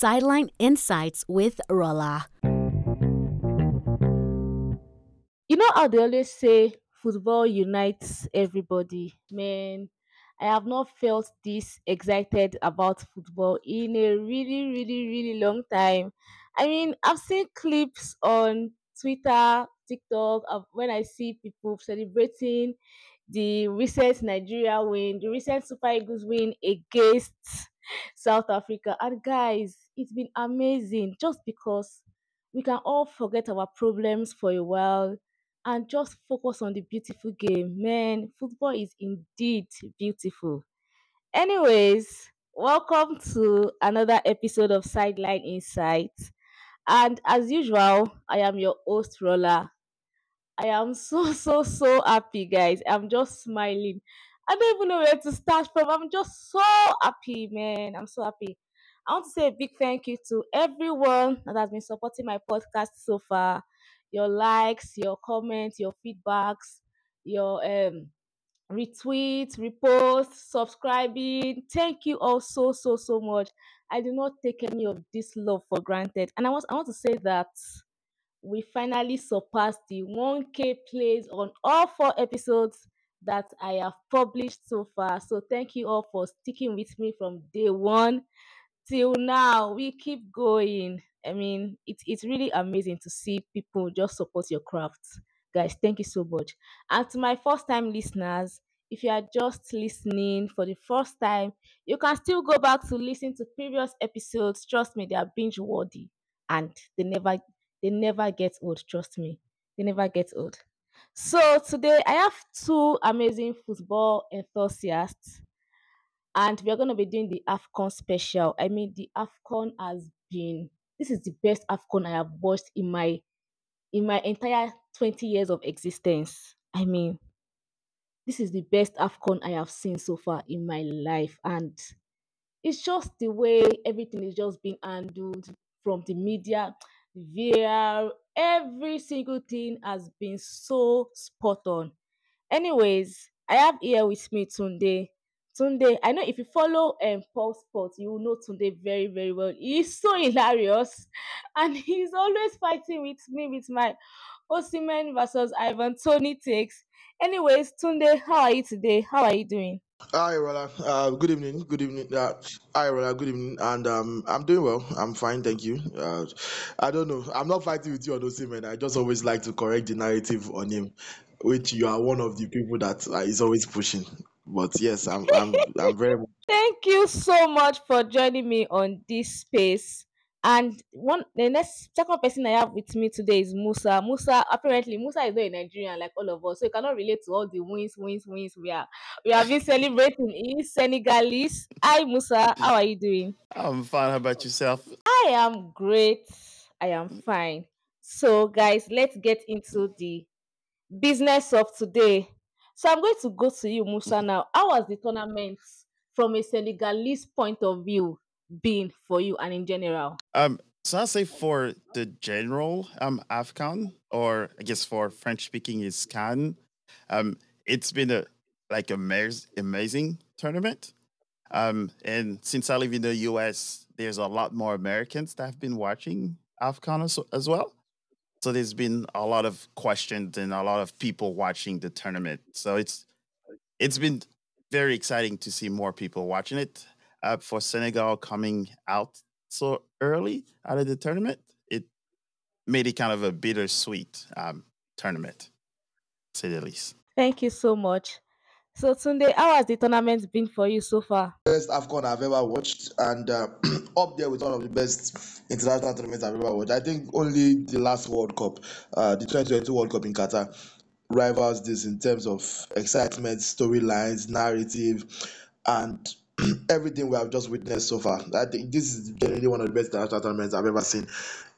Sideline Insights with Rola. You know how they always say football unites everybody? Man, I have not felt this excited about football in a really, really, really long time. I mean, I've seen clips on Twitter, TikTok, of when I see people celebrating the recent Nigeria win, the recent Super Eagles win against South Africa. And guys, it's been amazing just because we can all forget our problems for a while and just focus on the beautiful game. Man, football is indeed beautiful. Anyways, welcome to another episode of Sideline Insights. And as usual, I am your host, Rola. I am so, so, so happy, guys. I'm just smiling. I don't even know where to start from. I'm just so happy, man. I'm so happy. I want to say a big thank you to everyone that has been supporting my podcast so far. Your likes, your comments, your feedbacks, your um retweets, reposts, subscribing. Thank you all so so so much. I do not take any of this love for granted. And I want I want to say that we finally surpassed the 1k plays on all four episodes that I have published so far. So thank you all for sticking with me from day one till now. We keep going. I mean, it's it's really amazing to see people just support your craft. Guys, thank you so much. And to my first time listeners, if you are just listening for the first time, you can still go back to listen to previous episodes. Trust me, they are binge worthy and they never they never get old, trust me. They never get old. So today I have two amazing football enthusiasts and we're going to be doing the AFCON special. I mean, the AFCON has been this is the best AFCON I have watched in my in my entire 20 years of existence. I mean, this is the best AFCON I have seen so far in my life and it's just the way everything is just being handled from the media, VAR, every single thing has been so spot on. Anyways, I have here with me Tunde. Tunde, I know if you follow um Pulse Sports, you will know Tunde very, very well. He's so hilarious and he's always fighting with me with my Osimhen versus Ivan Toney takes. Anyways, Tunde, how are you today? How are you doing? Hi, Rola. Uh, good evening. Good evening. Uh, hi, Rola. Good evening. And um, I'm doing well. I'm fine. Thank you. Uh, I don't know. I'm not fighting with you on Osimhen. I just always like to correct the narrative on him, which you are one of the people that uh, is always pushing. But yes, I'm. I'm. I'm very. Thank you so much for joining me on this space. And one the next second person I have with me today is Musa. Musa apparently Musa is not a Nigerian like all of us, so he cannot relate to all the wins, wins, wins we are we have been celebrating. in Senegalese. Hi Musa, how are you doing? I'm fine. How about yourself? I am great. I am fine. So guys, let's get into the business of today. So I'm going to go to you, Musa. Now, how was the tournament from a Senegalese point of view been for you and in general? Um, so I say for the general um AFCON, or I guess for French speaking is CAN, um, it's been a like amaz- amazing tournament. Um, and since I live in the US, there's a lot more Americans that have been watching AFCON as, as well. So there's been a lot of questions and a lot of people watching the tournament. So it's it's been very exciting to see more people watching it. Uh, for Senegal coming out so early out of the tournament, it made it kind of a bittersweet um, tournament, to say the least. Thank you so much. So Tunde, how has the tournament been for you so far? Best AFCON I've ever watched, and uh, up there with one of the best international tournaments I've ever watched. I think only the last World Cup, uh, the 2022 World Cup in Qatar, rivals this in terms of excitement, storylines, narrative, and everything we have just witnessed so far. I think this is generally one of the best international tournaments I've ever seen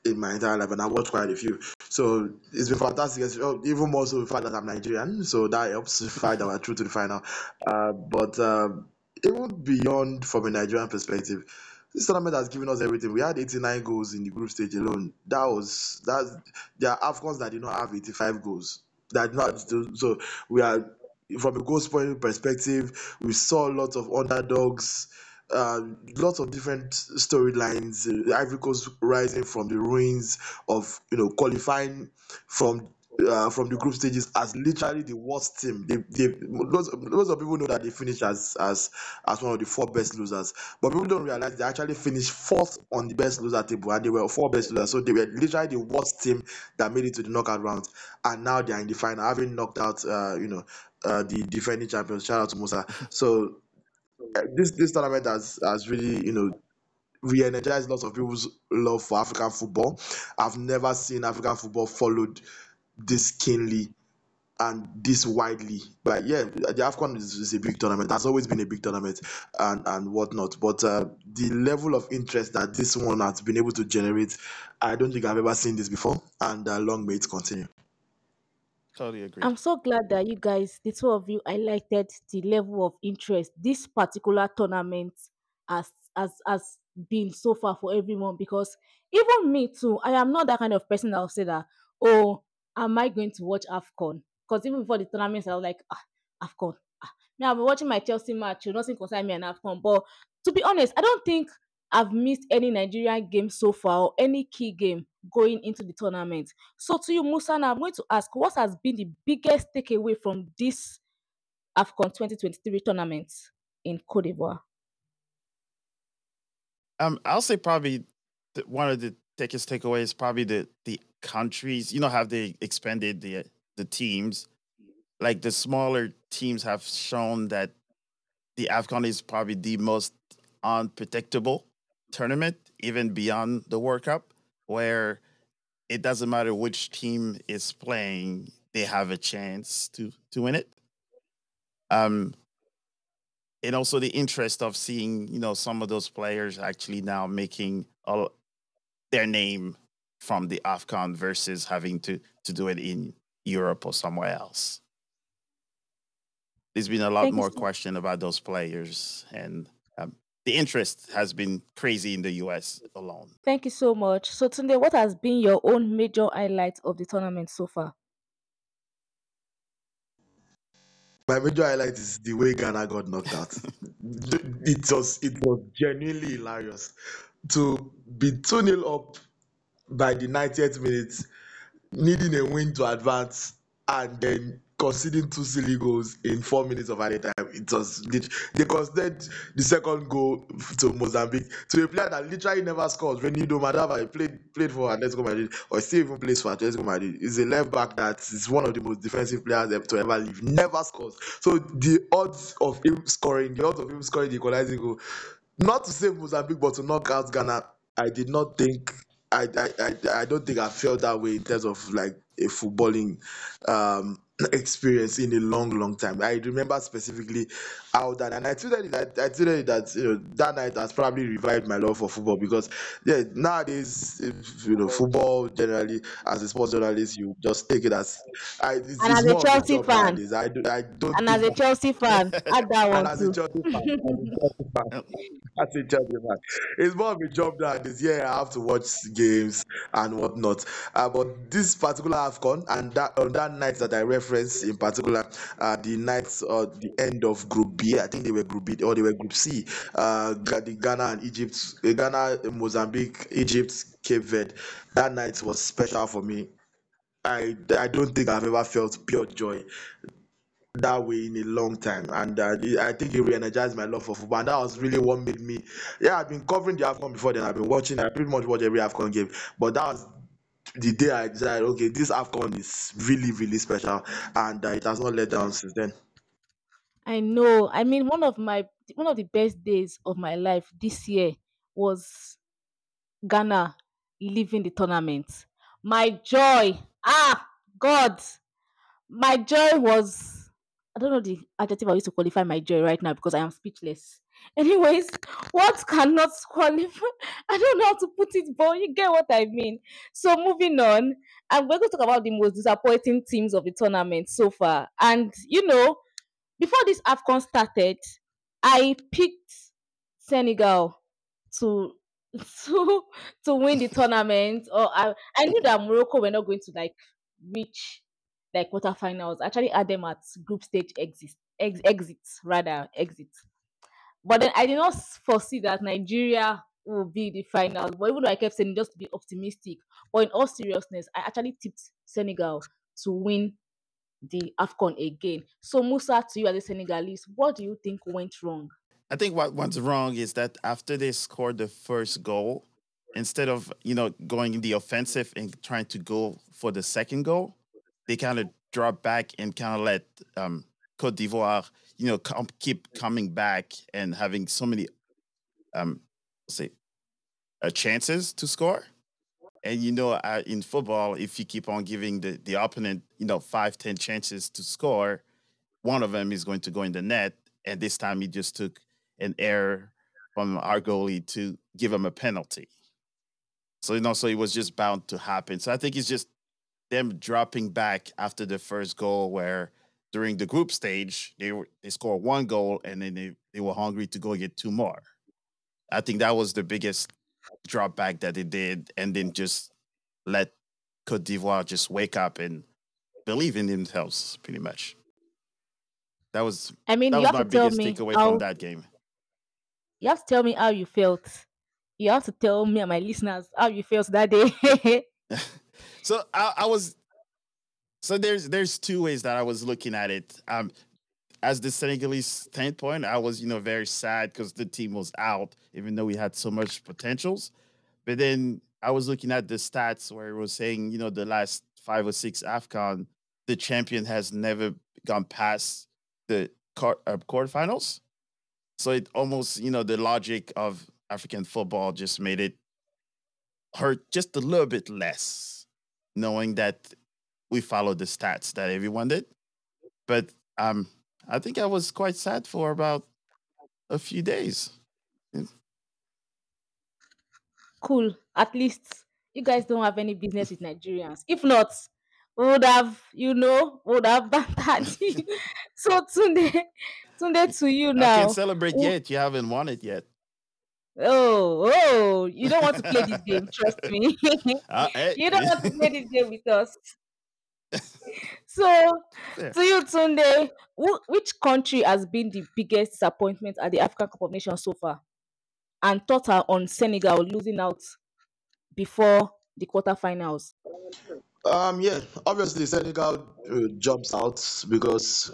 in my entire life, and I've watched quite a few. So it's been fantastic, as- oh, even more so the fact that I'm Nigerian, so that helps the fact that we're through to the final. Uh, but um, even beyond from a Nigerian perspective, this tournament has given us everything. We had 89 goals in the group stage alone. That was that's there are Afcons that did not have 85 goals. That not so we are from a goal scoring perspective. We saw lots of underdogs. Uh, lots of different storylines. Uh, Ivory Coast rising from the ruins of you know qualifying from uh, from the group stages as literally the worst team. They, they lots of people know that they finished as as as one of the four best losers, but people don't realize they actually finished fourth on the best loser table, and they were four best losers. So they were literally the worst team that made it to the knockout rounds, and now they are in the final, having knocked out uh, you know uh, the defending champions. Shout out to Musa. So this this tournament has has really you know re-energized lots of people's love for African football. I've never seen African football followed this keenly and this widely. But yeah, the AFCON is, is a big tournament. Has always been a big tournament and and whatnot. But uh, the level of interest that this one has been able to generate, I don't think I've ever seen this before. And uh, long may it continue. Totally agree. I'm so glad that you guys, the two of you, highlighted the level of interest this particular tournament has has has been so far for everyone. Because even me too, I am not that kind of person that will say that, oh, am I going to watch AFCON? Because even before the tournament, I was like, ah, AFCON. Ah. Me, I've been watching my Chelsea match, you nothing concern me and AFCON. But to be honest, I don't think I've missed any Nigerian game so far or any key game going into the tournament. So to you, Musa, now I'm going to ask what has been the biggest takeaway from this AFCON 2023 tournament in Cote d'Ivoire? Um, I'll say probably one of the biggest takeaways probably the the countries. You know, have they expanded the the teams? Like the smaller teams have shown that the AFCON is probably the most unpredictable tournament, even beyond the World Cup, where it doesn't matter which team is playing, they have a chance to to win it. Um, and also the interest of seeing, you know, some of those players actually now making a, their name from the AFCON versus having to to do it in Europe or somewhere else. There's been a lot Thank more question about those players, and um, the interest has been crazy in the US alone. Thank you so much. So Tunde, what has been your own major highlight of the tournament so far? My major highlight is the way Ghana got knocked out. it was it was genuinely hilarious to be 2 0 up by the 90th minute, needing a win to advance, and then conceding two silly goals in four minutes of added time. It was they conceded the second goal to Mozambique to a player that literally never scores. Reinildo Mandava played played for Atletico Madrid or still even plays for Atletico Madrid. He's a left back that is one of the most defensive players to ever live. Never scores. So the odds of him scoring, the odds of him scoring the equalizing goal, not to save Mozambique, but to knock out Ghana, I did not think. I, I, I, I don't think I felt that way in terms of like a footballing um, experience in a long, long time. I remember specifically how that, and I tweeted it, I, I tweeted it that you know that night has probably revived my love for football because yeah nowadays if, you know football generally as a sports journalist you just take it as I it's, And as a more of a Chelsea fan, nowadays. I do I don't and as a Chelsea fan, add that one as too. Chelsea fan, as a Chelsea fan, as a Chelsea fan, it's more of a job is yeah, I have to watch games and whatnot. Uh, but this particular AFCON and that on that night that I referenced in particular, uh, the nights or the end of Group B, I think they were Group B or they were Group C. Uh, Ghana and Egypt, uh, Ghana, Mozambique, Egypt, Cape Verde. That night was special for me. I I don't think I've ever felt pure joy that way in a long time, and uh, I think it re-energized my love for football. And that was really what made me. Yeah, I've been covering the Afcon before. Then I've been watching. I pretty much watch every Afcon game, but that was the day I decided, okay, this Afcon is really, really special, and uh, it has not let down since then. I know. I mean, one of my one of the best days of my life this year was Ghana leaving the tournament. My joy, ah, God, my joy was I don't know the adjective I used to qualify my joy right now because I am speechless. Anyways, what cannot qualify? I don't know how to put it, but you get what I mean. So moving on, I'm going to talk about the most disappointing teams of the tournament so far. And you know, before this AFCON started, I picked Senegal to to to win the tournament. Or I, I knew that Morocco were not going to like reach like quarterfinals. Actually, had them at group stage exit, ex, exits rather exit. But then I did not foresee that Nigeria will be the finals. But even though I kept saying just to be optimistic, but in all seriousness, I actually tipped Senegal to win the AFCON again. So Musa, to you as a Senegalese, what do you think went wrong? I think what went wrong is that after they scored the first goal, instead of you know going in the offensive and trying to go for the second goal, they kind of dropped back and kind of let um, Cote d'Ivoire, you know, com- keep coming back and having so many, um, say, uh, chances to score. And you know, uh, in football, if you keep on giving the, the opponent, you know, five, ten chances to score, one of them is going to go in the net. And this time he just took an error from our goalie to give him a penalty. So, you know, so it was just bound to happen. So I think it's just them dropping back after the first goal where during the group stage, they were they scored one goal and then they, they were hungry to go get two more. I think that was the biggest drop back that they did, and then just let Cote d'Ivoire just wake up and believe in themselves, pretty much. That was I mean, that you was have my to tell biggest takeaway how from that game. you have to tell me how you felt. You have to tell me and my listeners how you felt that day. so I, I was so there's there's two ways that I was looking at it. Um, as the Senegalese standpoint, I was you know very sad because the team was out, even though we had so much potentials. But then I was looking at the stats where it was saying you know the last five or six Afcon, the champion has never gone past the quart- uh, quarterfinals. So it almost you know the logic of African football just made it hurt just a little bit less, knowing that we followed the stats that everyone did. But um, I think I was quite sad for about a few days. cool. At least you guys don't have any business with Nigerians. If not, we would have, you know, would have bantered you. so Tunde, Tunde to you now. I can't celebrate Who- yet. You haven't won it yet. Oh, oh, you don't want to play this game, trust me. Uh, hey. you don't want to play this game with us. So, Fair. to you, Tunde, who, which country has been the biggest disappointment at the African Cup of Nations so far? And thoughts are on Senegal losing out before the quarterfinals. Um, yeah, obviously Senegal uh, jumps out because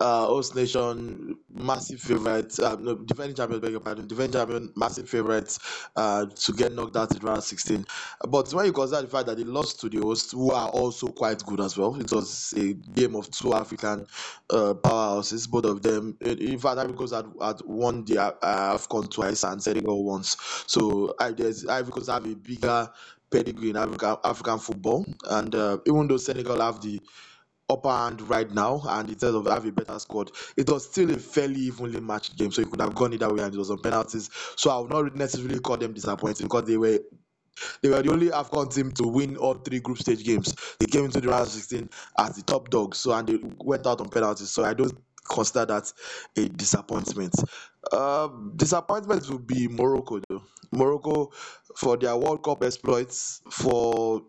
uh, host nation massive favorite, uh, no, defending champion, beg your pardon, defending champion, massive favorite uh, to get knocked out in round 16. But when you consider the fact that they lost to the host, who are also quite good as well, it was a game of two African uh, powerhouses, both of them. In, fact, Coast had, had won the uh, AFCON twice and Senegal once. So I, there's, Coast have a bigger pedigree in African, African football. And uh, even though Senegal have the upper hand right now and in terms of having a better squad, it was still a fairly evenly matched game. So it could have gone either way and it was on penalties. So I would not necessarily call them disappointing because they were they were the only AFCON team to win all three group stage games. They came into the round of 16 as the top dogs, so and they went out on penalties. So I don't consider that a disappointment. Um, disappointment would be Morocco though. Morocco for their World Cup exploits, for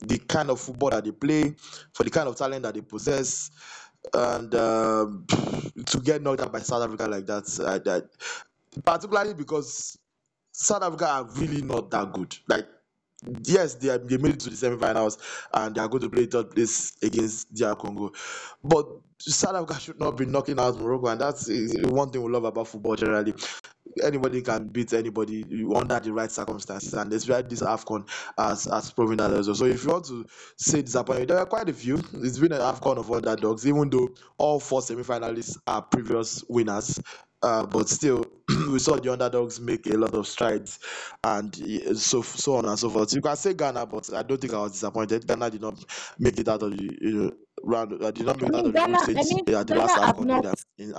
the kind of football that they play, for the kind of talent that they possess, and um, to get knocked out by South Africa like that, uh, that particularly because South Africa are really not that good. Like, yes, they, are, they made it to the semi-finals and they are going to play third place against DR Congo, but South Africa should not be knocking out Morocco, and that's uh, one thing we love about football generally. Anybody can beat anybody under the right circumstances, and especially this AFCON has, has proven that as well. So, if you want to say disappointed, there are quite a few. It's been an AFCON of underdogs, even though all four semi-finalists are previous winners. Uh, but still, we saw the underdogs make a lot of strides, and so so on and so forth. You can say Ghana, but I don't think I was disappointed. Ghana did not make it out of the you know, round. Uh, did not make it out mean, of the group I stage mean, at the Ghana last have not, either in.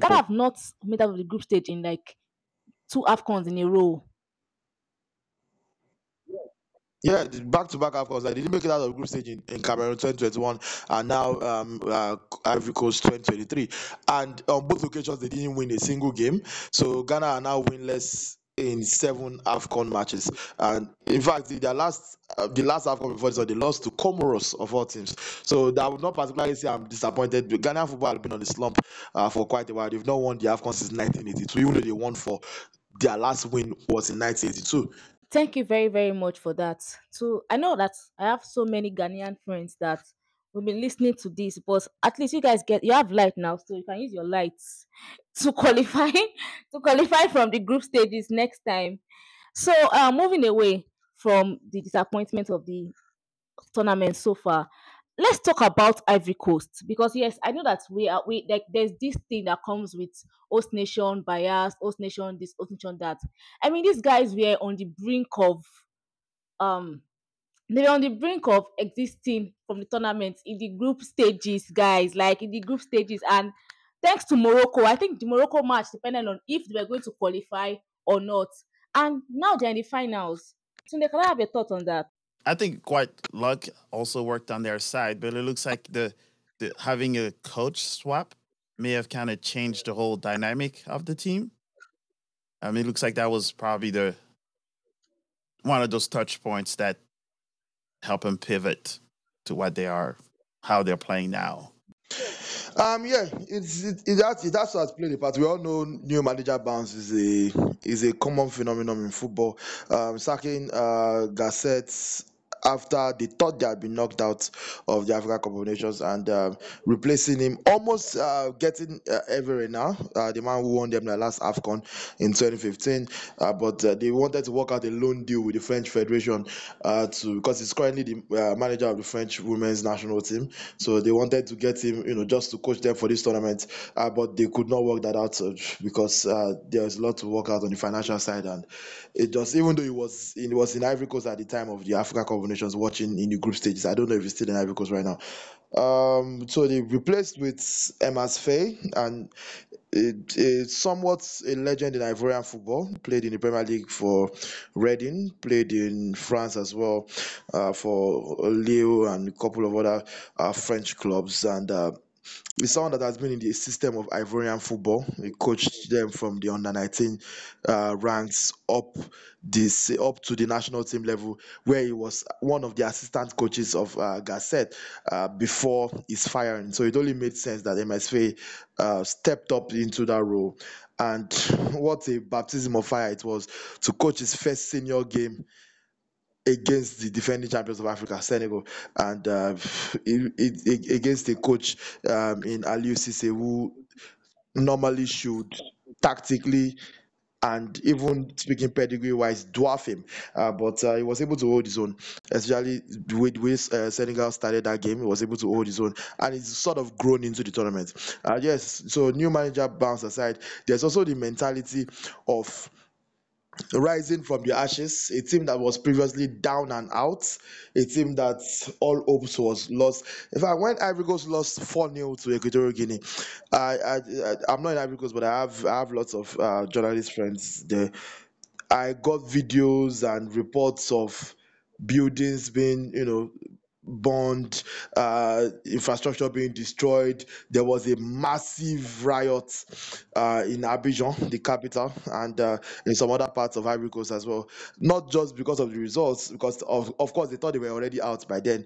Ghana have not made out of the group stage in like two AFCONs in a row. Yeah, back to back AFCONs. Like, they didn't make it out of group stage in, in Cameroon 2021 and now um, uh, Ivory Coast 2023. And on both occasions, they didn't win a single game. So Ghana are now winless in seven AFCON matches. And in fact, the, their last uh, the last AFCON before this they lost to Comoros of all teams. So that would not particularly say I'm disappointed. Ghana football has been on the slump uh, for quite a while. They've not won the AFCON since 1982, even though they won for their last win was in 1982. Thank you very, very much for that. So I know that I have so many Ghanaian friends that will be listening to this, but at least you guys get you have light now, so you can use your lights to qualify to qualify from the group stages next time. So uh moving away from the disappointment of the tournament so far, let's talk about Ivory Coast because yes, I know that we are we like there's this thing that comes with host nation bias, host nation this, host nation that. I mean, these guys were on the brink of um they were on the brink of existing from the tournament in the group stages, guys, like in the group stages. And thanks to Morocco, I think the Morocco match depended on if they were going to qualify or not. And now they're in the finals. So can I have a thought on that? I think quite luck also worked on their side, but it looks like the, the having a coach swap may have kind of changed the whole dynamic of the team. I mean, it looks like that was probably the one of those touch points that help them pivot to what they are, how they're playing now. Um, yeah, it's it, it that's it has played a part. We all know new manager bounce is a is a common phenomenon in football. Um, sacking uh after they thought they had been knocked out of the Africa Cup of Nations and um, replacing him, almost uh, getting uh, now, uh, the man who won them the last AFCON in 2015. Uh, but uh, they wanted to work out a loan deal with the French Federation uh, to because he's currently the manager of the French women's national team. So they wanted to get him, you know, just to coach them for this tournament. But they could not work that out because there's a lot to work out on the financial side. And it just, even though he was, it was in Ivory Coast at the time of the Africa Cup of Nations watching in the group stages. I don't know if he's still in Ivory Coast right now. Um, so they replaced with Emerse Faé, and it, it's somewhat a legend in Ivorian football. Played in the Premier League for Reading, played in France as well uh, for Lille and a couple of other uh, French clubs. And uh, He's someone that has been in the system of Ivorian football. He coached them from the under 19 uh, ranks up this up to the national team level, where he was one of the assistant coaches of uh, Gasset uh, before his firing. So it only made sense that MSV uh, stepped up into that role. And what a baptism of fire it was to coach his first senior game against the defending champions of Africa, Senegal, and uh, it, it, against a coach um, in Aliou Cisse who normally should tactically and even speaking pedigree wise dwarf him. Uh, but uh, he was able to hold his own especially with with uh, Senegal started that game. He was able to hold his own and he's sort of grown into the tournament. Uh, yes so new manager bounce aside there's also the mentality of rising from the ashes, a team that was previously down and out, a team that all hopes was lost. In fact, when Ivory Coast lost 4 0 to Equatorial Guinea, I, I, I'm not in Ivory Coast, but I have, I have lots of uh, journalist friends there. I got videos and reports of buildings being, you know, burned, uh, infrastructure being destroyed. There was a massive riot uh, in Abidjan, the capital, and uh, in some other parts of Ivory Coast as well. Not just because of the results, because of, of course they thought they were already out by then,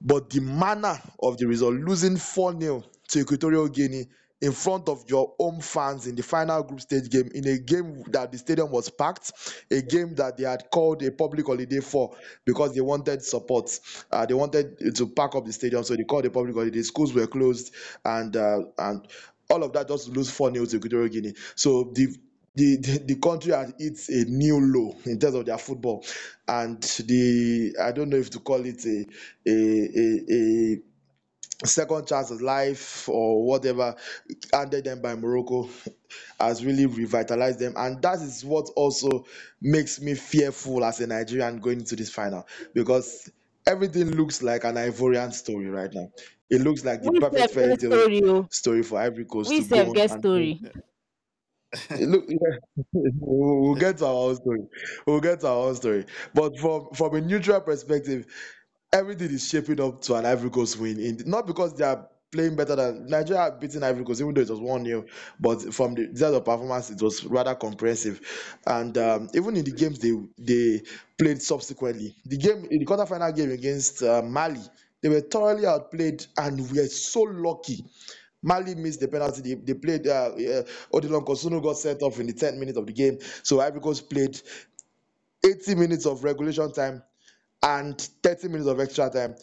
but the manner of the result, losing 4 0 to Equatorial Guinea in front of your home fans in the final group stage game in a game that the stadium was packed, a game that they had called a public holiday for because they wanted support. Uh, they wanted to pack up the stadium, so they called a public holiday. Schools were closed, and uh, and all of that just lose 4 0 to Equatorial Guinea. So the the, the, the country has hit a new low in terms of their football and the i don't know if to call it a a a, a second chance of life or whatever handed them by Morocco has really revitalized them. And that is what also makes me fearful as a Nigerian going into this final because everything looks like an Ivorian story right now. It looks like the We perfect fairy tale story. oh. story for Ivory Coast We self get story. look yeah, we'll we'll get to our own story. We'll get to our own story. But from from a neutral perspective, everything is shaping up to an Ivory Coast win. In not because they are playing better than Nigeria beating Ivory Coast, even though it was one 0 But from the of performance, it was rather comprehensive. And um, even in the games they they played subsequently, the game in the quarterfinal game against uh, Mali, they were thoroughly outplayed, and we are so lucky. Mali missed the penalty. They, they played. Uh, uh, Odilon Kossounou got sent off in the 10th minute of the game. So Ivory Coast played 80 minutes of regulation time and 30 minutes of extra time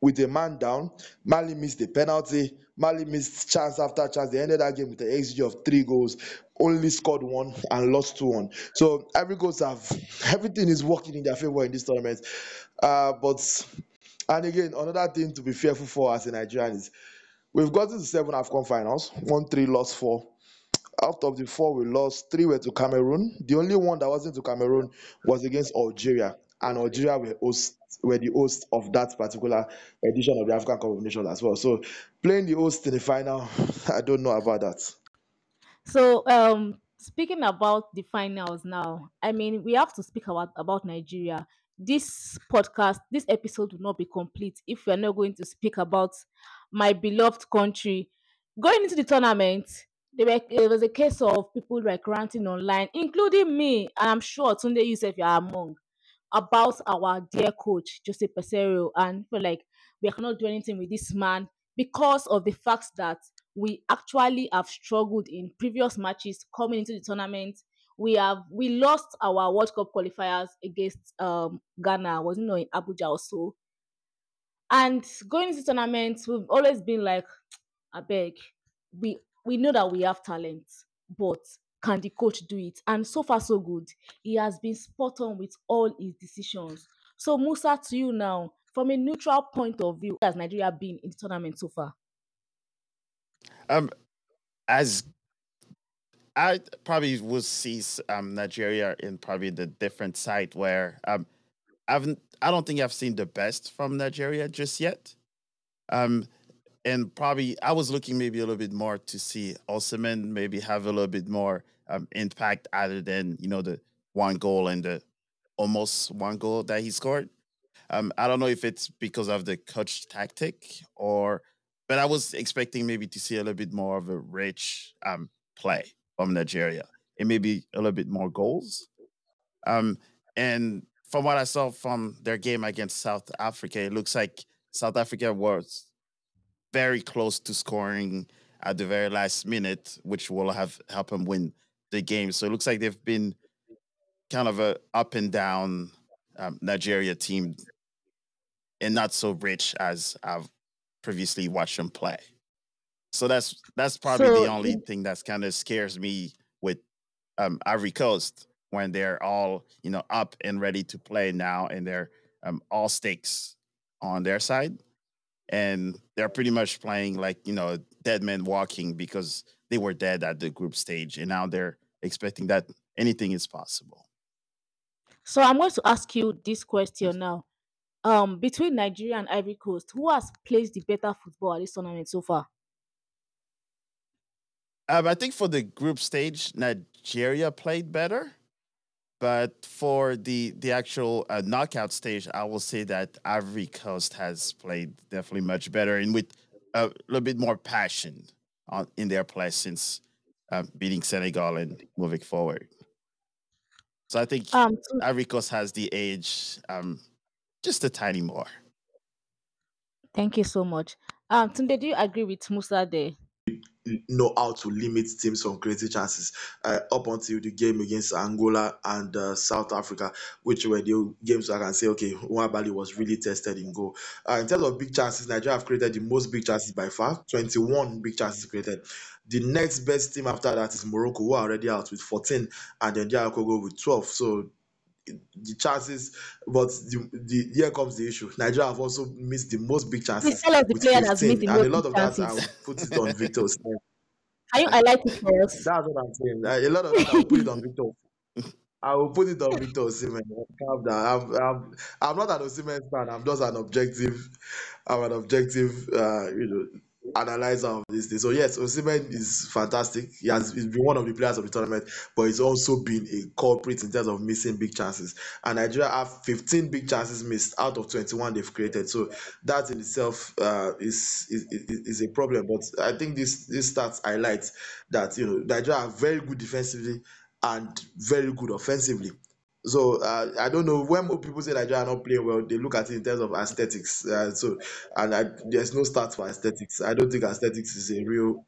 with a man down. Mali missed the penalty. Mali missed chance after chance. They ended that game with an XG of three goals, only scored one and lost 2 1. So every goals have everything is working in their favor in this tournament. Uh, but and again, another thing to be fearful for as a Nigerian is we've gotten to seven AFCON finals, one, three, lost four. Out of the four we lost, three were to Cameroon. The only one that wasn't to Cameroon was against Algeria, and Algeria were host were the host of that particular edition of the African Cup of Nations as well. So playing the host in the final, I don't know about that. So, um, speaking about the finals now, I mean, we have to speak about about Nigeria. This podcast, this episode will not be complete if we are not going to speak about my beloved country. Going into the tournament, there, were, there was a case of people like ranting online, including me, and I'm sure Tunde Yusuf you are among, about our dear coach Jose Peseiro, and feel like we cannot do anything with this man because of the fact that we actually have struggled in previous matches coming into the tournament. We have we lost our World Cup qualifiers against um Ghana, wasn't in Abuja also. And going into tournaments, we've always been like, I beg, we we know that we have talent, but can the coach do it? And so far, so good. He has been spot on with all his decisions. So, Musa, to you now, from a neutral point of view, has Nigeria been in the tournament so far? Um, as I probably would see um Nigeria in probably the different side where um I've I don't think I've seen the best from Nigeria just yet. Um, and probably I was looking maybe a little bit more to see Osimhen maybe have a little bit more um, impact other than you know the one goal and the almost one goal that he scored. Um, I don't know if it's because of the coach tactic or, but I was expecting maybe to see a little bit more of a rich um, play from Nigeria and maybe a little bit more goals. Um, and from what I saw from their game against South Africa, it looks like South Africa was very close to scoring at the very last minute, which will have help them win the game. So it looks like they've been kind of a up and down um, Nigeria team, and not so rich as I've previously watched them play. So that's that's probably so, the only thing that's kind of scares me with um, Ivory Coast when they're all you know up and ready to play now, and they're um, all stakes on their side, and they're pretty much playing like you know dead men walking because they were dead at the group stage, and now they're expecting that anything is possible. So I'm going to ask you this question now. Um, between Nigeria and Ivory Coast, who has played the better football at this tournament so far? Um, I think for the group stage, Nigeria played better. But for the the actual uh, knockout stage, I will say that Ivory Coast has played definitely much better and with a little bit more passion on, in their play since uh, beating Senegal and moving forward. So I think um, Ivory Coast has the age um, just a tiny more. Thank you so much. Um, Tunde, do you agree with Musa there? Know how to limit teams from creating chances uh, up until the game against Angola and uh, South Africa, which were the games I can say, okay, Nwabali was really tested in goal. Uh, in terms of big chances, Nigeria have created the most big chances by far, 21 big chances created. The next best team after that is Morocco, who are already out with 14, and then Congo with 12. So the chances, but the, the here comes the issue. Nigeria have also missed the most big chances with 15, and a lot of that I will put it on Victor. Are you highlighting for us? That's what I'm saying. A lot of that I will put it on Victor. I will put it on Victor Osimhen. I'm, I'm, I'm not an Osimhen fan. I'm just an objective. I'm an objective, uh, you know, analyzer of this thing. So yes, Osimhen is fantastic. He has he's been one of the players of the tournament, but he's also been a culprit in terms of missing big chances. And Nigeria have 15 big chances missed out of 21 they've created. So that in itself uh, is, is is a problem. But I think this this stats highlight that you know Nigeria are very good defensively and very good offensively. So uh, I don't know when people say Nigeria are not playing well, they look at it in terms of aesthetics. Uh, so and I, there's no stats for aesthetics. I don't think aesthetics is a real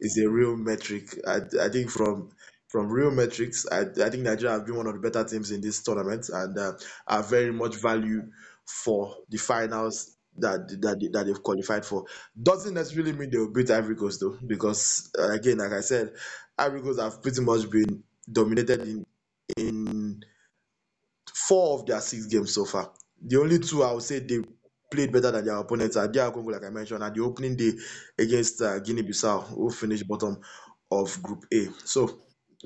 is a real metric. I, I think from from real metrics, I, I think Nigeria have been one of the better teams in this tournament and uh, are very much value for the finals that that that they've qualified for. Doesn't necessarily mean they will beat Ivory Coast though, because uh, again, like I said, Ivory Coast have pretty much been dominated in in four of their six games so far. The only two I would say they played better than their opponents are DR Congo, like I mentioned, and the opening day against uh, Guinea Bissau, who finished bottom of Group A. So,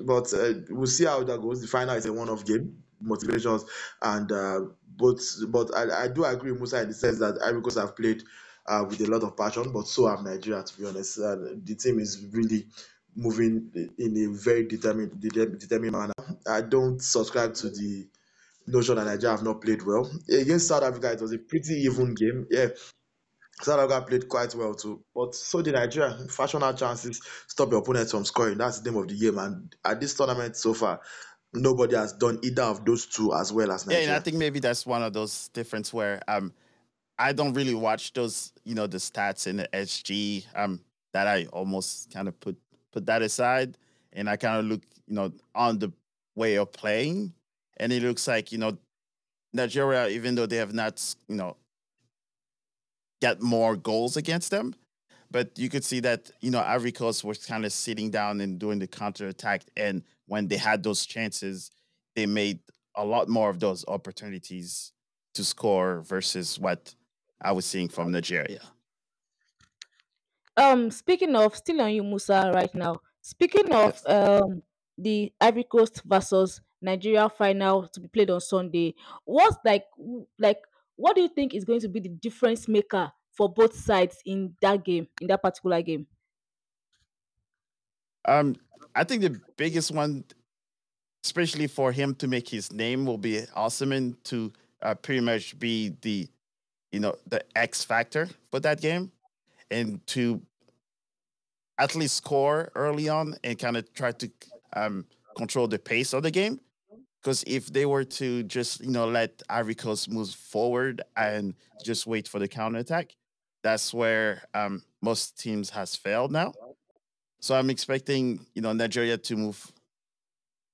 but uh, we'll see how that goes. The final is a one off game, motivations, and uh, but but I, I do agree with Musa in the sense that Ivory Coast have played uh, with a lot of passion, but so have Nigeria, to be honest. The team is really moving in a very determined, determined manner. I don't subscribe to the notion that Nigeria have not played well. Against South Africa, it was a pretty even game. Yeah, South Africa played quite well too, but so did Nigeria. Fashion out chances, stop your opponents from scoring. That's the name of the game. And at this tournament so far, nobody has done either of those two as well as Nigeria. Yeah, and I think maybe that's one of those difference where um, I don't really watch those, you know, the stats in the XG. Um, that I almost kind of put put that aside, and I kind of look, you know, on the way of playing and it looks like you know Nigeria, even though they have not you know get more goals against them, but you could see that you know Ivory Coast was kind of sitting down and doing the counter attack, and when they had those chances, they made a lot more of those opportunities to score versus what I was seeing from Nigeria. Um, speaking of, still on you, Musa, right now. Speaking of um the Ivory Coast versus Nigeria final to be played on Sunday. What's like like what do you think is going to be the difference maker for both sides in that game, in that particular game? Um, I think the biggest one, especially for him to make his name, will be Osimhen to uh, pretty much be the, you know, the X factor for that game, and to at least score early on and kind of try to um, control the pace of the game. Because if they were to just, you know, let Ivory Coast move forward and just wait for the counterattack, that's where um, most teams has failed now. So I'm expecting, you know, Nigeria to move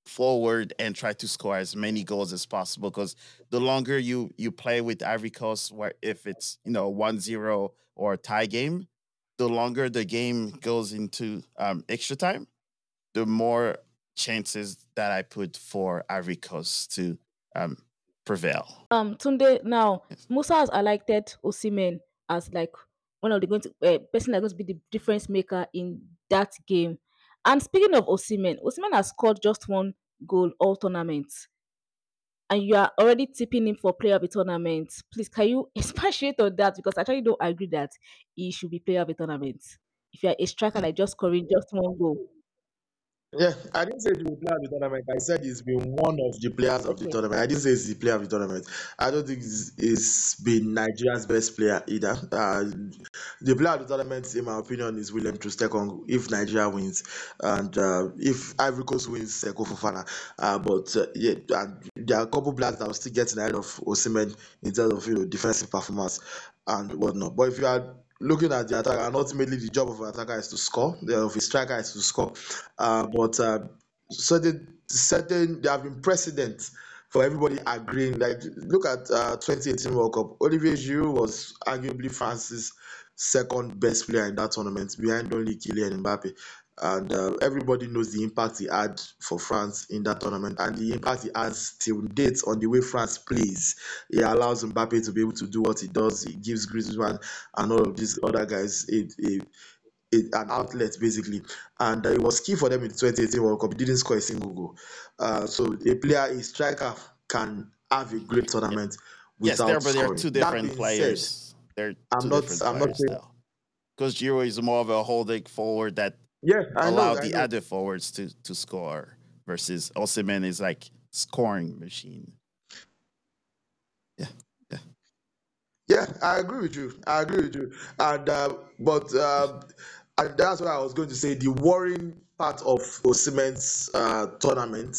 forward and try to score as many goals as possible because the longer you you play with Ivory Coast where if it's, you know, 1-0 or a tie game, the longer the game goes into um, extra time, the more chances that I put for Coast to um, prevail. Um, Tunde, now Yes. Musa has highlighted Osimhen as like one of the going to uh, person that's going to be the difference maker in that game. And speaking of Osimhen, Osimhen has scored just one goal all tournaments. and you are already tipping him for player of the tournament, please can you expatiate on that? Because I actually don't agree that he should be player of the tournament. If you are a striker like just scoring just one goal. Yeah, I didn't say he will play of the tournament. I said he's been one of the players of the Okay. tournament. I didn't say he's the player of the tournament. I don't think he's, he's been Nigeria's best player either. Uh, the player of the tournament, in my opinion, is William Troost-Ekong if Nigeria wins, and uh, if Ivory Coast wins, Seko Fofana. Uh, but uh, yeah, there are a couple players that will still get ahead of Osimhen in terms of you know defensive performance and whatnot. But if you are looking at the attack, and ultimately the job of an attacker is to score, the of a striker is to score. Uh, but uh, certain certain there have been precedents for everybody agreeing. Like look at uh, 2018 World Cup. Olivier Giroud was arguably France's second best player in that tournament, behind only Kylian Mbappe. And uh, everybody knows the impact he had for France in that tournament, and the impact he has till date on the way France plays. He allows Mbappe to be able to do what he does. He gives Griezmann and all of these other guys a, a, a- an outlet basically, and uh, it was key for them in the 2018 World Cup. He didn't score a single goal. Uh, so a player, a striker, can have a great tournament Yes, there, but they're two different being said, players. They're I'm two not different I'm not players because Giroud is more of a holding forward that Yeah, I know. allow I the know. other forwards to to score versus Osimhen is like scoring machine. Yeah, yeah, yeah. I agree with you. I agree with you. And uh, but um, and that's what I was going to say. The worrying part of Osimhen's uh, tournament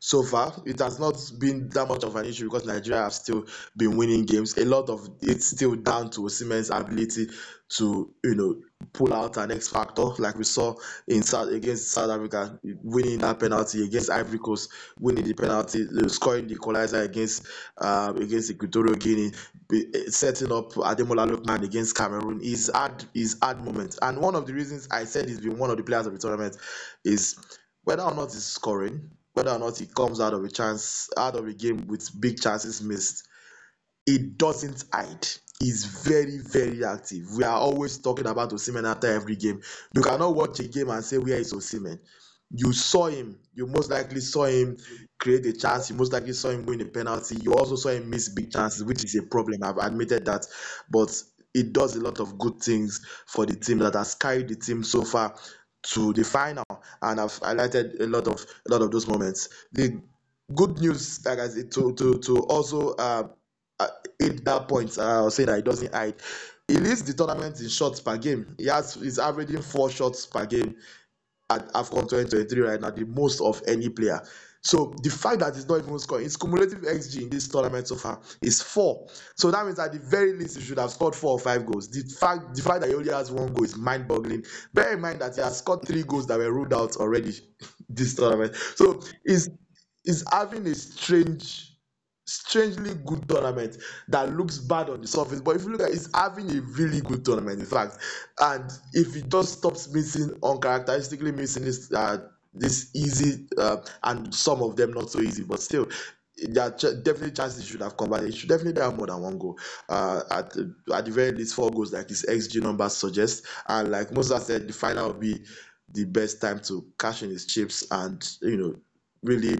so far, it has not been that much of an issue because Nigeria have still been winning games. A lot of it's still down to Osimhen's ability to you know pull out an X factor, like we saw in South against South Africa, winning that penalty against Ivory Coast, winning the penalty, uh, scoring the equalizer against uh, against Equatorial Guinea, eh, setting up Ademola Lookman against Cameroon is hard is hard moment. And one of the reasons I said he's been one of the players of the tournament is whether or not he's scoring, whether or not he comes out of a chance out of a game with big chances missed it doesn't hide. He's very, very active. We are always talking about Osimhen after every game. You cannot watch a game and say, Where is Osimhen? You saw him. You most likely saw him create a chance. You most likely saw him win a penalty. You also saw him miss big chances, which is a problem. I've admitted that. But it does a lot of good things for the team that has carried the team so far to the final. And I've highlighted a lot of a lot of those moments. The good news, like I said, to to to also uh, hit that point. Uh, I was saying that he doesn't hide. He leads the tournament in shots per game. He has he's averaging four shots per game at AFCON 2023 right now, the most of any player. So the fact that he's not even scoring, his cumulative XG in this tournament so far is four. So that means at the very least he should have scored four or five goals. The fact the fact that he only has one goal is mind-boggling. Bear in mind that he has scored three goals that were ruled out already this tournament. So he's he's having a strange strangely good tournament that looks bad on the surface but if you look at it, he's having a really good tournament in fact and if he just stops missing uncharacteristically missing this uh, this easy uh, and some of them not so easy but still there are ch- definitely chances he should have come back. He should definitely have more than one goal. Uh, at at the very least, four goals, like his XG numbers suggest. And like Musa said, the final will be the best time to cash in his chips and you know really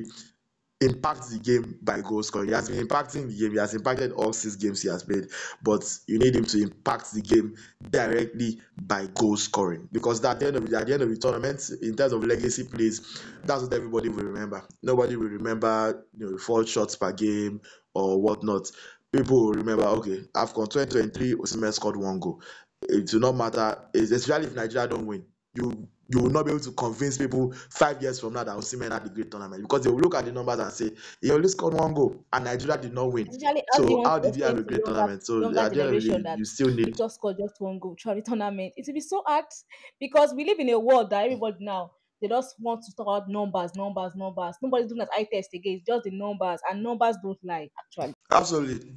impact the game by goal scoring. He has been impacting the game. He has impacted all six games he has played, but you need him to impact the game directly by goal scoring because at the end of the, at the end of the tournament, in terms of legacy plays, that's what everybody will remember. Nobody will remember you know four shots per game or whatnot. People will remember okay, AFCON 2023, Osimhen scored one goal. It will not matter, especially if Nigeria don't win. You you will not be able to convince people five years from now that Osimhen had the great tournament because they will look at the numbers and say he only scored one goal and Nigeria did not win. Especially how do you So how did he have a great tournament? So at the end of the day, you still need just scored just one goal throughout the tournament? It will be so hard because we live in a world that everybody now they just want to talk about numbers, numbers, numbers. Nobody's doing that eye test again. It's just the numbers, and numbers don't lie. Actually, absolutely.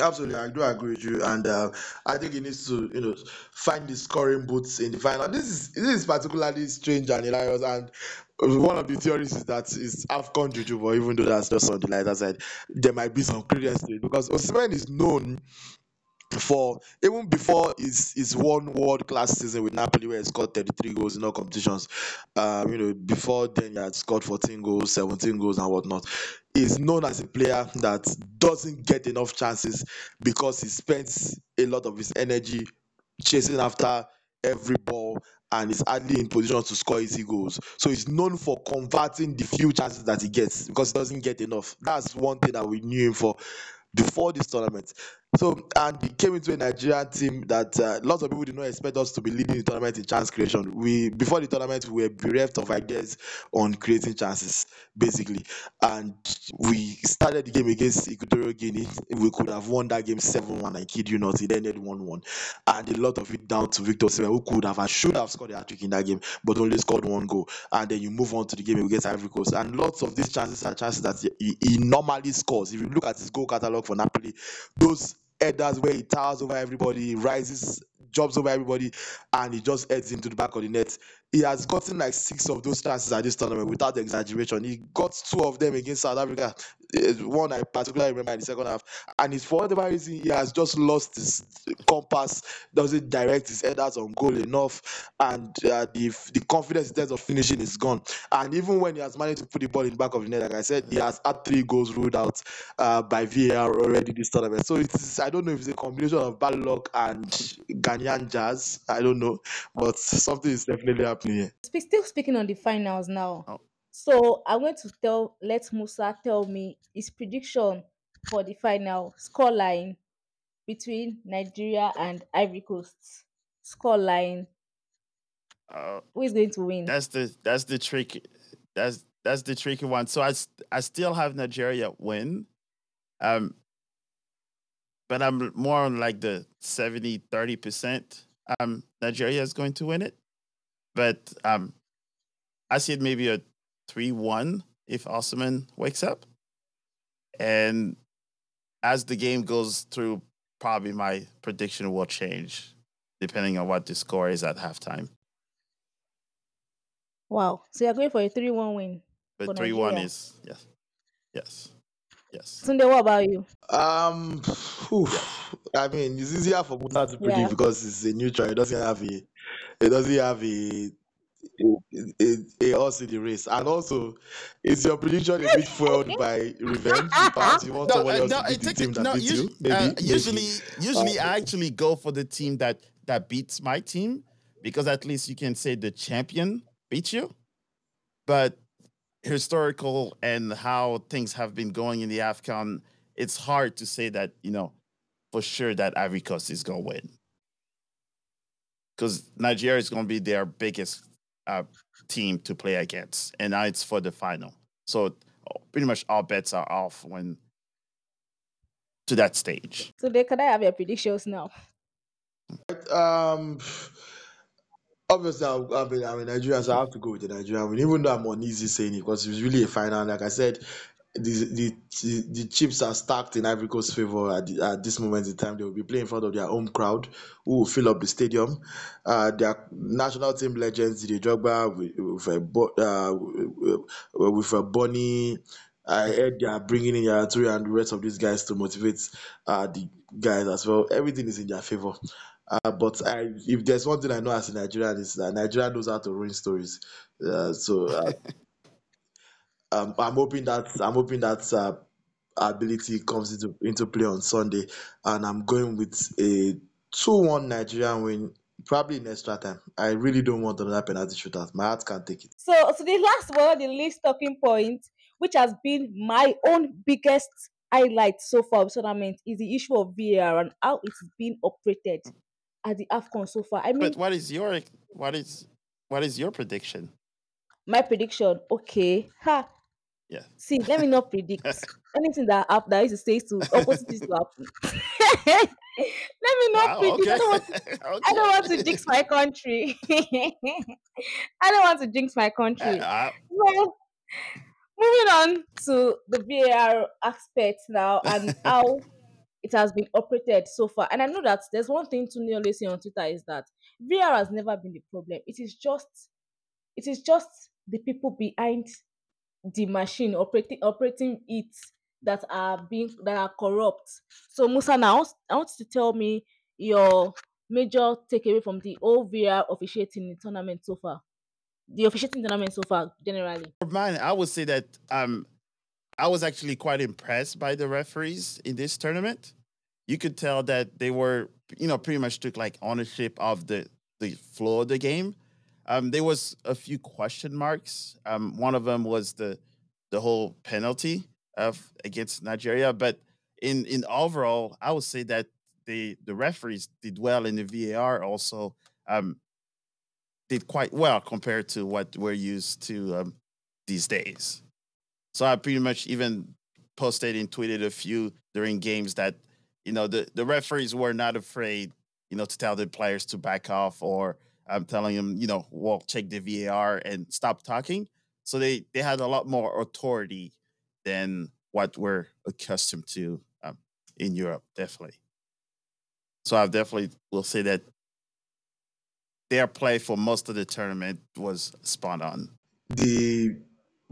Absolutely, I do agree with you, and uh, I think he needs to, you know, find the scoring boots in the final. This is this is particularly strange and hilarious, and one of the theories is that it's Afcon juju, but even though that's just on the lighter side, there might be some credence to it because Osimhen is known for even before his his one world class season with Napoli where he scored 33 goals in all competitions. Um, you know, before then he had scored 14 goals, 17 goals and whatnot. He's known as a player that doesn't get enough chances because he spends a lot of his energy chasing after every ball and is hardly in position to score easy goals. So he's known for converting the few chances that he gets because he doesn't get enough. That's one thing that we knew him for before this tournament. So and he came into a Nigerian team that uh, lots of people did not expect us to be leading the tournament in chance creation. We before the tournament we were bereft of ideas on creating chances basically, and we started the game against Equatorial Guinea. We could have won that game seven one. I kid you not. It ended one one, and a lot of it down to Victor Osimhen who could have and should have scored a hat trick in that game, but only scored one goal. And then you move on to the game against Ivory Coast, and lots of these chances are chances that he, he normally scores. If you look at his goal catalogue for Napoli, those headers where he towers over everybody, he rises, jumps over everybody, and he just heads into the back of the net. he has gotten like six of those chances at this tournament without exaggeration. He got two of them against South Africa. Eh, One I particularly remember in the second half, and it's for whatever reason he has just lost his compass. Doesn't direct his headers on goal enough, and uh, the the confidence in terms of finishing is gone. And even when he has managed to put the ball in the back of the net, like I said, he has had three goals ruled out uh, by VAR already this tournament. So it's I don't know if it's a combination of bad luck and Ghanaian jazz. I don't know, but something is definitely happening here. Spe- still speaking on the finals now. Oh. So I'm going to tell let Musa tell me his prediction for the final scoreline between Nigeria and Ivory Coast. Scoreline. Uh, Who is going to win? that's the that's the tricky That's that's the tricky one. So I I still have Nigeria win, um, but I'm more on like the 70 30 percent. Um, Nigeria is going to win it, but um, I see it maybe a three one if Osimhen wakes up, and as the game goes through, probably my prediction will change depending on what the score is at halftime. Wow. So you're going for a 3-1 win. But three one is yes, yes, yes. Sunday, what about you? Um, whew, I mean, it's easier for Musa to predict Yeah. because it's a neutral. It doesn't have a, it doesn't have a, a, a, a horse in the race. And also, is your prediction a bit fueled by revenge? Perhaps you want No, somebody uh, else no, to beat it the takes team that no. beats usu- you. Maybe, uh, maybe. usually, usually, Uh, I actually go for the team that that beats my team because at least you can say the champion beats you. But historical and how things have been going in the Afcon, it's hard to say that you know for sure that Ivory Coast is gonna win because Nigeria is gonna be their biggest uh, team to play against, and now it's for the final. So pretty much all bets are off when to that stage. Sunday, can I have your predictions now? Um, obviously, I, I mean, I'm a Nigerian, so I have to go with the Nigerian win, even though I'm uneasy saying it because it's really a final. Like I said, the the the, the chips are stacked in Ivory Coast's favor at, the, at this moment in time. They will be playing in front of their home crowd, who will fill up the stadium. Uh, their national team legends, Didier Drogba, with, with a uh, with- a Bony. I heard they are bringing in Yaya and the rest of these guys to motivate uh, the guys as well. Everything is in their favor. Uh, but I, if there's one thing I know as a Nigerian is that Nigeria knows how to ruin stories. Uh, so uh, um, I'm hoping that I'm hoping that uh, ability comes into into play on Sunday, and I'm going with a two-one Nigerian win, probably in extra time. I really don't want another penalty shootout. My heart can't take it. So, so the last one the least talking point, which has been my own biggest highlight so far of tournament, is the issue of VAR and how it's been operated at the AFCON so far. I mean, But what is your what is what is your prediction? my prediction, okay, ha. Yeah. See, let me not predict anything that hap- that is to say to opposite is to happen. let me not Wow, predict. I don't want okay. I don't want to jinx my country. I don't want to jinx my country. Uh, Well, moving on to the VAR aspect now and how it has been operated so far. And I know that there's one thing to nearly say on Twitter is that VR has never been the problem. It is just it is just the people behind the machine operating operating it that are being that are corrupt. So Musa, now I want, to tell me your major takeaway from the whole VAR officiating the tournament so far. The officiating tournament so far, generally. for mine, I would say that um, I was actually quite impressed by the referees in this tournament. You could tell that they were, you know, pretty much took like ownership of the the flow of the game. Um, there was a few question marks. Um, one of them was the the whole penalty of against Nigeria, but in in overall, I would say that the the referees did well in the VAR. Also, um, did quite well compared to what we're used to um, these days. So I pretty much even posted and tweeted a few during games that you know the the referees were not afraid, you know, to tell the players to back off or I'm telling them, you know, well, check the VAR and stop talking. So they they had a lot more authority than what we're accustomed to um, in Europe, definitely. So I definitely will say that their play for most of the tournament was spot on. The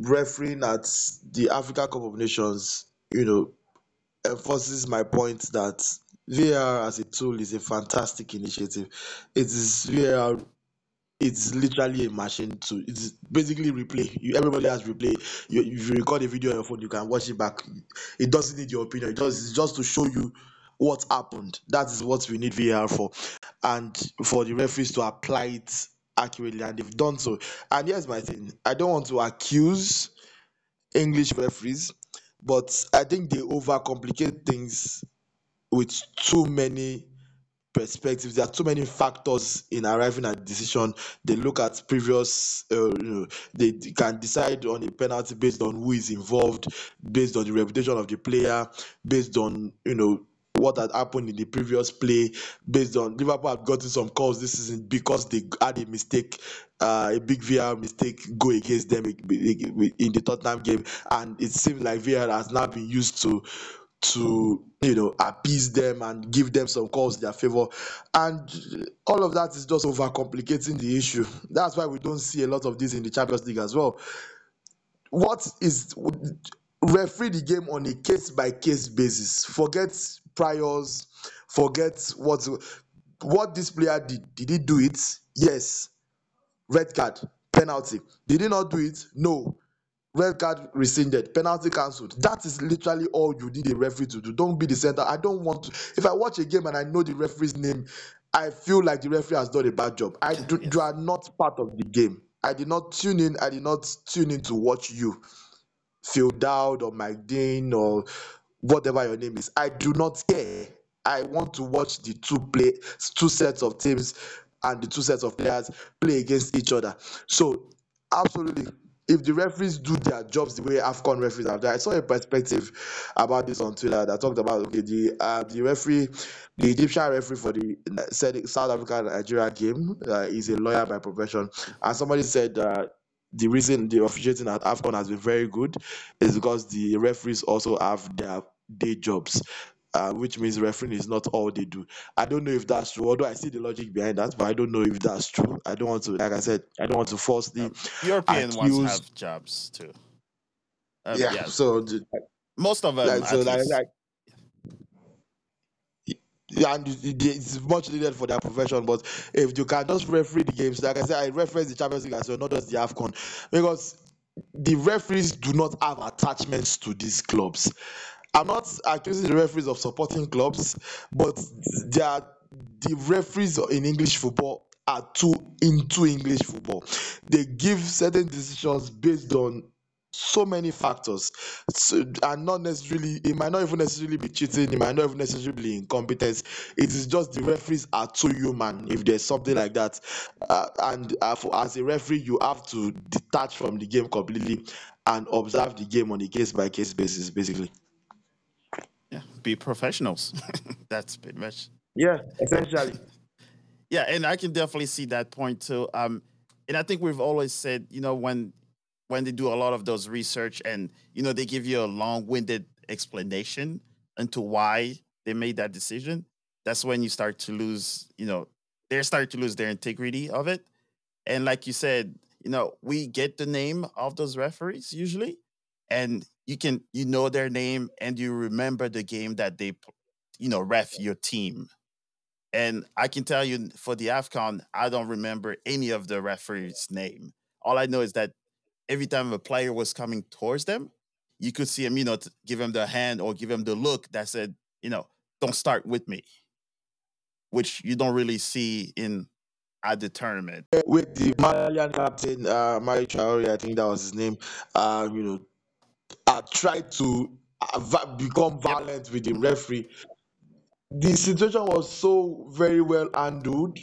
refereeing at the Africa Cup of Nations, you know, enforces my point that VAR as a tool is a fantastic initiative. It is VAR it's literally a machine to it's basically replay. You everybody has replay. You if you record a video on your phone you can watch it back. It doesn't need your opinion. It does it's just to show you what happened. That is what we need var for. And for the referees to apply it accurately and they've done so and here's my thing i don't want to accuse english referees but i think they overcomplicate things with too many perspectives. There are too many factors in arriving at decision. They look at previous, uh, you know, they can decide on a penalty based on who is involved, based on the reputation of the player, based on you know what had happened in the previous play, based on Liverpool have gotten some calls this season because they had a mistake, uh, a big VAR mistake go against them in the Tottenham game, and it seems like VAR has now been used to to you know appease them and give them some calls in their favor. And all of that is just overcomplicating the issue. That's why we don't see a lot of this in the champions league as well. What is referee the game on a case by case basis. Forget priors forget what what this player did did he do it yes red card penalty did he not do it no red card rescinded, penalty cancelled. That is literally all you need a referee to do. Don't be the center. I don't want to. If I watch a game and I know the referee's name, I feel like the referee has done a bad job. I do, yes. you are not part of the game. I did not tune in. I did not tune in to watch you, Phil Dowd or Mike Dean or whatever your name is. I do not care. I want to watch the two play two sets of teams and the two sets of players play against each other. So absolutely if the referees do their jobs the way AFCON referees have done, I saw a perspective about this on Twitter that talked about okay, the uh, the referee, the Egyptian referee for the South Africa Nigeria game uh, is a lawyer by profession, and somebody said uh, the reason the officiating at AFCON has been very good is because the referees also have their day jobs uh, which means refereeing is not all they do. I don't know if that's true, although I see the logic behind that, but I don't know if that's true. I don't want to, like I said, I don't want to force the um, European accuse... ones have jobs too. Um, yeah, yeah, so most of them. Like, so like, like, yeah, and it's much needed for their profession. But if you can just referee the games, like I said, I reference the Champions League as well, not just the AFCON, because the referees do not have attachments to these clubs. I'm not accusing the referees of supporting clubs, but they are the referees in English football are too into English football. They give certain decisions based on so many factors. So, and not necessarily it might not even necessarily be cheating it might not even necessarily be incompetence. It is just the referees are too human if there's something like that. Uh, and uh, for, as a referee you have to detach from the game completely and observe the game on a case by case basis basically yeah, be professionals. That's pretty much. Yeah, essentially. yeah, and I can definitely see that point too. Um, and I think we've always said, you know, when when they do a lot of those research and you know they give you a long-winded explanation into why they made that decision, that's when you start to lose, you know, they're start to lose their integrity of it. And like you said, you know, we get the name of those referees usually, and you can you know their name and you remember the game that they you know ref your team and i can tell you for the afcon i don't remember any of the referees name all i know is that every time a player was coming towards them you could see him you know give him the hand or give him the look that said you know don't start with me which you don't really see in at the tournament. With the Malian captain, uh, Mari Traore, I think that was his name, uh, you know, uh, tried to uh, become violent with the referee. The situation was so very well handled,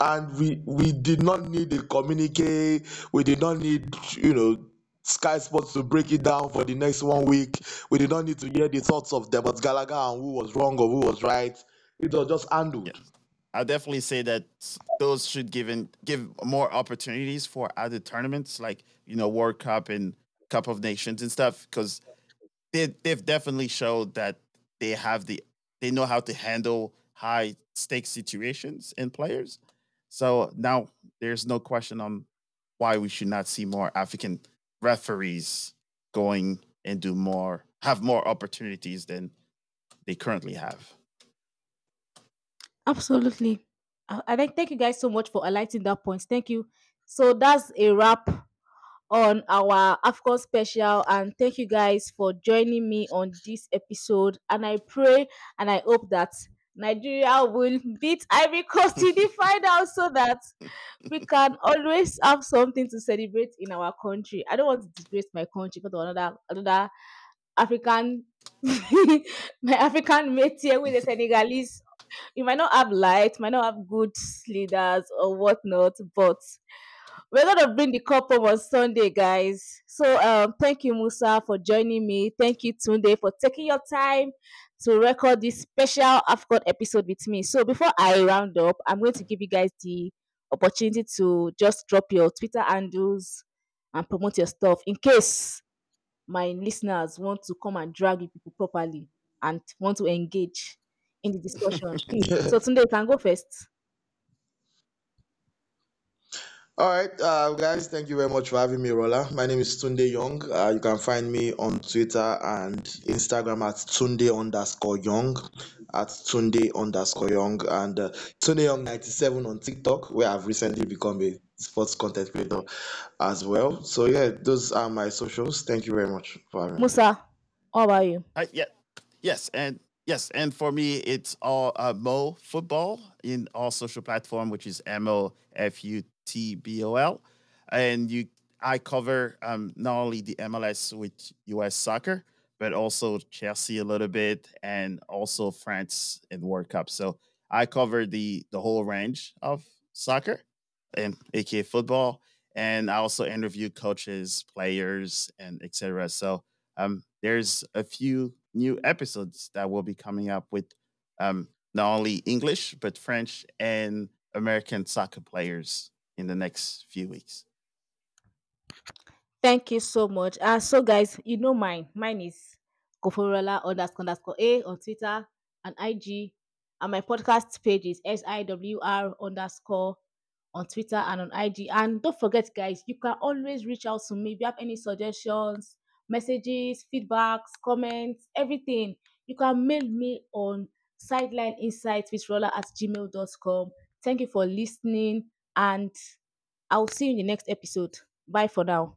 and we we did not need a communique. We did not need you know Sky Sports to break it down for the next one week. We did not need to hear the thoughts of Dermot Gallagher and who was wrong or who was right. It was just handled. Yeah. I definitely say that those should give in, give more opportunities for other tournaments like you know World Cup and Cup of Nations and stuff because they they've definitely showed that they have the they know how to handle high stake situations in players. So now there's no question on why we should not see more African referees going and do more, have more opportunities than they currently have. Absolutely. I, I thank you guys so much for highlighting that point. Thank you. So that's a wrap on our AFCON special. And thank you guys for joining me on this episode. And I pray and I hope that Nigeria will beat Ivory Coast in the final so that we can always have something to celebrate in our country. I don't want to disgrace my country because another another African my African mate here with the Senegalese. You might not have light, might not have good leaders or whatnot, but we're gonna bring the cup on Sunday, guys. So um thank you, Musa, for joining me. Thank you, Tunde, for taking your time to record this special AFCON episode with me. So before I round up, I'm going to give you guys the opportunity to just drop your Twitter handles and promote your stuff in case my listeners want to come and drag you people properly and want to engage in the discussion. so Tunde, you can go first. All right, uh, guys, thank you very much for having me, Rolla. My name is Tunde Young. Uh, you can find me on Twitter and Instagram at Tunde underscore Young, at Tunde underscore Young, and uh, Tunde Young 97 on TikTok, where I've recently become a sports content creator as well. So, yeah, those are my socials. Thank you very much for having me. Musa, how about you? Uh, yeah, yes, and yes, and for me, it's all uh, Mo Football in all social platform, which is M O F U T B O L, and you. I cover um, not only the MLS with U.S. soccer, but also Chelsea a little bit, and also France in World Cup. So I cover the the whole range of soccer, and aka football, and I also interview coaches, players, and etc. So um, there's a few new episodes that will be coming up with um, not only English but French and American soccer players in the next few weeks. Thank you so much. Uh, so guys, you know mine. Mine is Koforola underscore underscore A on Twitter and IG. And my podcast page is SIWR underscore on Twitter and on IG. And don't forget, guys, you can always reach out to me if you have any suggestions, messages, feedbacks, comments, everything. You can mail me on sideline insights with roller at gmail.com. Thank you for listening, and I'll see you in the next episode. Bye for now.